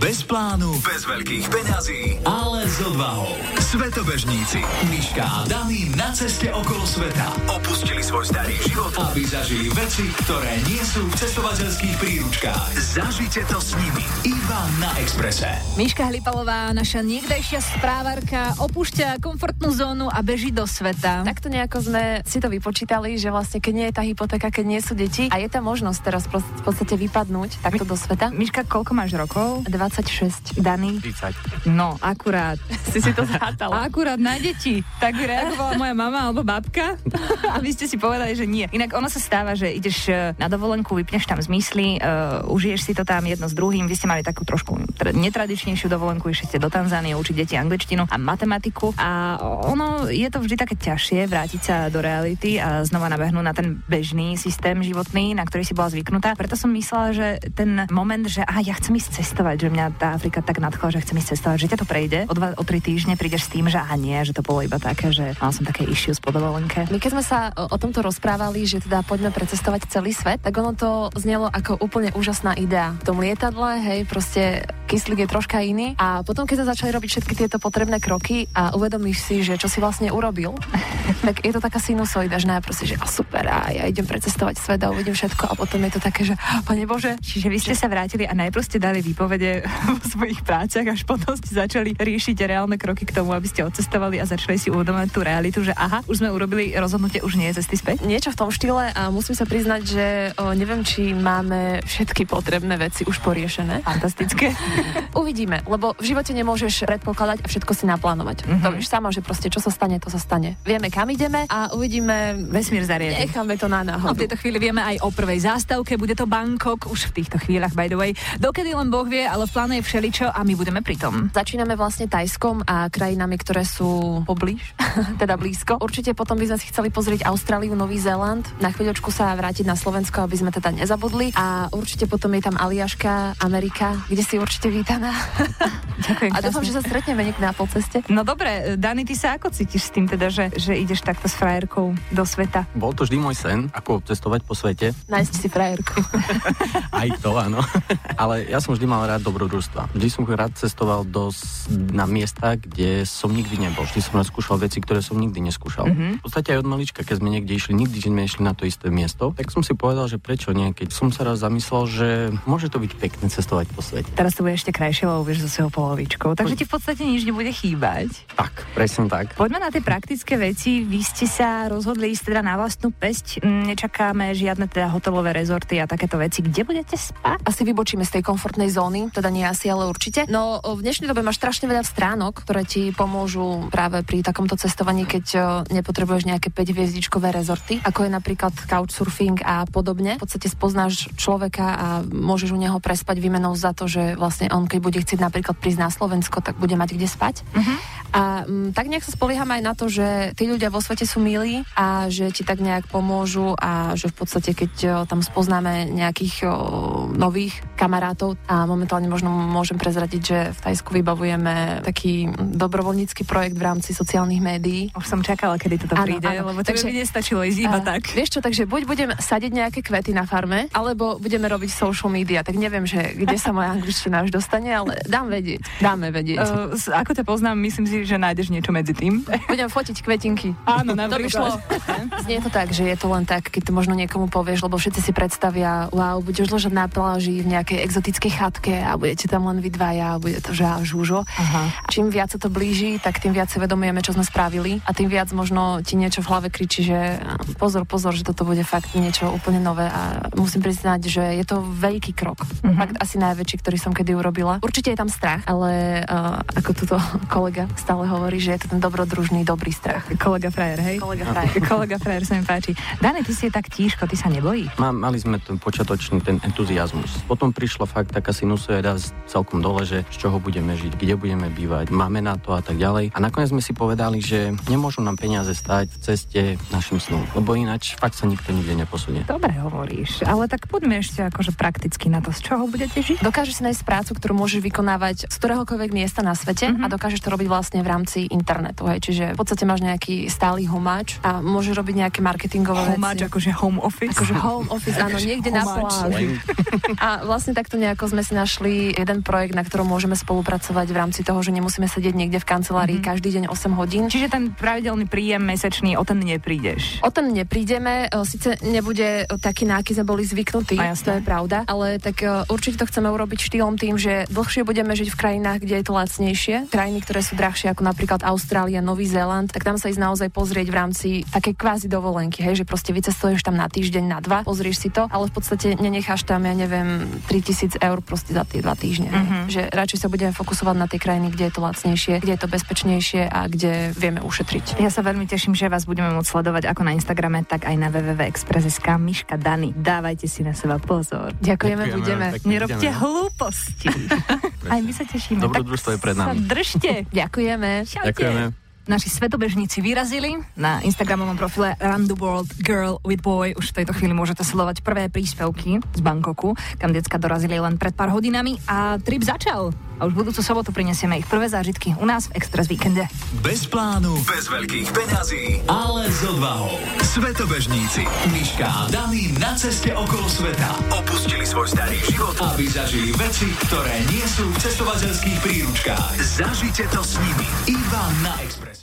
Bez plánu, bez veľkých peňazí, ale s odvahou. Svetobežníci Miška a Dani na ceste okolo sveta opustili svoj starý život, aby zažili veci, ktoré nie sú v cestovateľských príručkách. Zažite to s nimi iba na Exprese. Miška Hlipalová, naša niekdajšia správarka, opúšťa komfortnú zónu a beží do sveta. Takto nejako sme si to vypočítali, že vlastne keď nie je tá hypotéka, keď nie sú deti a je tá možnosť teraz v podstate vypadnúť takto do sveta. Miška, koľko máš rokov? 26. Dany? 30. No, akurát. si si to zhátala. Akurát na deti. Tak by reagovala moja mama alebo babka a vy ste si povedali, že nie. Inak ono sa stáva, že ideš e, na dovolenku, vypneš tam zmysly, uh, užiješ si to tam jedno s druhým. Vy ste mali takú trošku netradičnejšiu dovolenku, išli ste do Tanzánie učiť deti angličtinu a matematiku a ono je to vždy také ťažšie vrátiť sa do reality a znova nabehnúť na ten bežný systém životný, na ktorý si bola zvyknutá. Preto som myslela, že ten moment, že aha, ja chcem ísť cestovať, že mňa tá Afrika tak nadchla, že chcem ísť cestovať, že ťa to prejde. O dva, o tri týždne prídeš s tým, že aha, nie, že to bolo iba také, že mal som také issue z podovolenke. My keď sme sa o, o tomto rozprávali, že teda poďme precestovať celý svet, tak ono to znelo ako úplne úžasná idea. V tom lietadle, hej, proste kyslík je troška iný. A potom, keď sa začali robiť všetky tieto potrebné kroky a uvedomíš si, že čo si vlastne urobil, tak je to taká sinusoida, že najprv si, že oh, super, a ja idem precestovať svet a uvidím všetko a potom je to také, že pane Bože. Čiže vy ste sa vrátili a najprv ste dali výpovede vo svojich prácach, až potom ste začali riešiť reálne kroky k tomu, aby ste odcestovali a začali si uvedomovať tú realitu, že aha, už sme urobili rozhodnutie, už nie je cesty späť. Niečo v tom štýle a musím sa priznať, že o, neviem, či máme všetky potrebné veci už poriešené. Fantastické. Uvidíme, lebo v živote nemôžeš predpokladať a všetko si naplánovať. Mm-hmm. To vieš sama, že proste čo sa stane, to sa stane. Vieme, kam ideme a uvidíme vesmír zariadiť. Necháme to na náhodu. No, v tejto chvíli vieme aj o prvej zástavke, bude to Bangkok, už v týchto chvíľach, by the way. Dokedy len Boh vie, ale v pláne je všeličo a my budeme pri tom. Začíname vlastne Tajskom a krajinami, ktoré sú poblíž, teda blízko. Určite potom by sme si chceli pozrieť Austráliu, Nový Zéland, na chvíľočku sa vrátiť na Slovensko, aby sme teda nezabudli. A určite potom je tam Aliaška, Amerika, kde si určite vítaná. Ďakujem. A dúfam, že sa stretneme niekde na polceste. No dobre, Dani, ty sa ako cítiš s tým teda, že, že ideš takto s frajerkou do sveta? Bol to vždy môj sen, ako cestovať po svete. Nájsť si frajerku. Aj to, áno. Ale ja som vždy mal rád dobrodružstva. Vždy som rád cestoval do, na miesta, kde som nikdy nebol. Vždy som skúšal veci, ktoré som nikdy neskúšal. Mm-hmm. V podstate aj od malička, keď sme niekde išli, nikdy sme išli na to isté miesto, tak som si povedal, že prečo nie, keď som sa raz zamyslel, že môže to byť pekné cestovať po svete. Teraz to bude ešte krajšie, lebo vieš so svojou polovičkou. Takže ti v podstate nič nebude chýbať. Tak, presne tak. Poďme na tie praktické veci. Vy ste sa rozhodli ísť teda na vlastnú pesť. Nečakáme žiadne teda hotelové rezorty a takéto veci. Kde budete spať? Asi vybočíme z tej komfortnej zóny, teda nie asi, ale určite. No v dnešnej dobe máš strašne veľa stránok, ktoré ti pomôžu práve pri takomto cestovaní, keď nepotrebuješ nejaké 5 hviezdičkové rezorty, ako je napríklad couchsurfing a podobne. V podstate spoznáš človeka a môžeš u neho prespať výmenou za to, že vlastne on, keď bude chcieť napríklad prísť na Slovensko, tak bude mať kde spať. Uh-huh. A m, tak nejak sa spolieham aj na to, že tí ľudia vo svete sú milí a že ti tak nejak pomôžu a že v podstate, keď o, tam spoznáme nejakých o, nových kamarátov a momentálne možno môžem prezradiť, že v Tajsku vybavujeme taký dobrovoľnícky projekt v rámci sociálnych médií. Už som čakala, kedy toto príde, áno. lebo takže by nestačilo ísť iba tak. Vieš čo, takže buď budem sadiť nejaké kvety na farme, alebo budeme robiť social media, tak neviem, že kde sa moja angličtina už dostane, ale dám vedieť, dáme vedieť. Uh, ako ťa poznám, myslím si, že nájdeš niečo medzi tým. Budem fotiť kvetinky. Áno, to by šlo. Znie to tak, že je to len tak, keď to možno niekomu povieš, lebo všetci si predstavia, wow, budeš ležať na pláži v nejakej exotickej chatke a budete tam len vy dvaja a bude to žá, žúžo. Aha. Čím viac sa to blíži, tak tým viac si vedomujeme, čo sme spravili a tým viac možno ti niečo v hlave kričí, že pozor, pozor, že toto bude fakt niečo úplne nové a musím priznať, že je to veľký krok. Uh-huh. Fakt asi najväčší, ktorý som kedy urobila. Určite je tam strach, ale uh, ako tuto kolega stále hovorí, že je to ten dobrodružný, dobrý strach. Kolega frajer, hej? Kolega frajer. kolega frajer sa mi páči. Dane, ty si je tak tížko, ty sa nebojíš? Má, mali sme ten počiatočný, ten entuziasmus. Potom prišla fakt taká sinusoida celkom dole, že z čoho budeme žiť, kde budeme bývať, máme na to a tak ďalej. A nakoniec sme si povedali, že nemôžu nám peniaze stať v ceste našim snom, lebo ináč fakt sa nikto nikde neposunie. Dobre hovoríš, ale tak poďme ešte akože prakticky na to, z čoho budete žiť. Dokážeš si nájsť prácu, ktorú môžeš vykonávať z ktoréhokoľvek miesta na svete mm-hmm. a dokážeš to robiť vlastne vlastne v rámci internetu. Hej. Čiže v podstate máš nejaký stály homáč a môžeš robiť nejaké marketingové homáč, veci. akože home office. Akože home office, áno, niekde na pláži. A vlastne takto nejako sme si našli jeden projekt, na ktorom môžeme spolupracovať v rámci toho, že nemusíme sedieť niekde v kancelárii mm-hmm. každý deň 8 hodín. Čiže ten pravidelný príjem mesačný, o ten neprídeš. O ten neprídeme, síce nebude taký, na aký sme boli zvyknutí, to je pravda, ale tak určite to chceme urobiť štýlom tým, že dlhšie budeme žiť v krajinách, kde je to lacnejšie. Krajiny, ktoré sú drahšie, ako napríklad Austrália, Nový Zéland, tak tam sa ísť naozaj pozrieť v rámci takej kvázi dovolenky, hej, že proste vycestuješ tam na týždeň, na dva, pozrieš si to, ale v podstate nenecháš tam, ja neviem, 3000 eur proste za tie dva týždne. Mm-hmm. Že radšej sa budeme fokusovať na tie krajiny, kde je to lacnejšie, kde je to bezpečnejšie a kde vieme ušetriť. Ja sa veľmi teším, že vás budeme môcť sledovať ako na Instagrame, tak aj na www.express.sk. Miška Dany, dávajte si na seba pozor. Ďakujeme, Ďakujeme budeme. Nerobte hlúposti. aj my sa tešíme. Dobrodružstvo je pred nami. Držte. Ďakujeme. Čaute. Ďakujeme naši svetobežníci vyrazili. Na Instagramovom profile Run the World Girl with Boy už v tejto chvíli môžete sledovať prvé príspevky z Bangkoku, kam decka dorazili len pred pár hodinami a trip začal. A už budúcu sobotu prinesieme ich prvé zážitky u nás v Express Weekende. Bez plánu, bez veľkých peňazí, ale s odvahou. Svetobežníci Miška a Dani na ceste okolo sveta opustili svoj starý život, aby zažili veci, ktoré nie sú v cestovateľských príručkách. Zažite to s nimi iba na Express.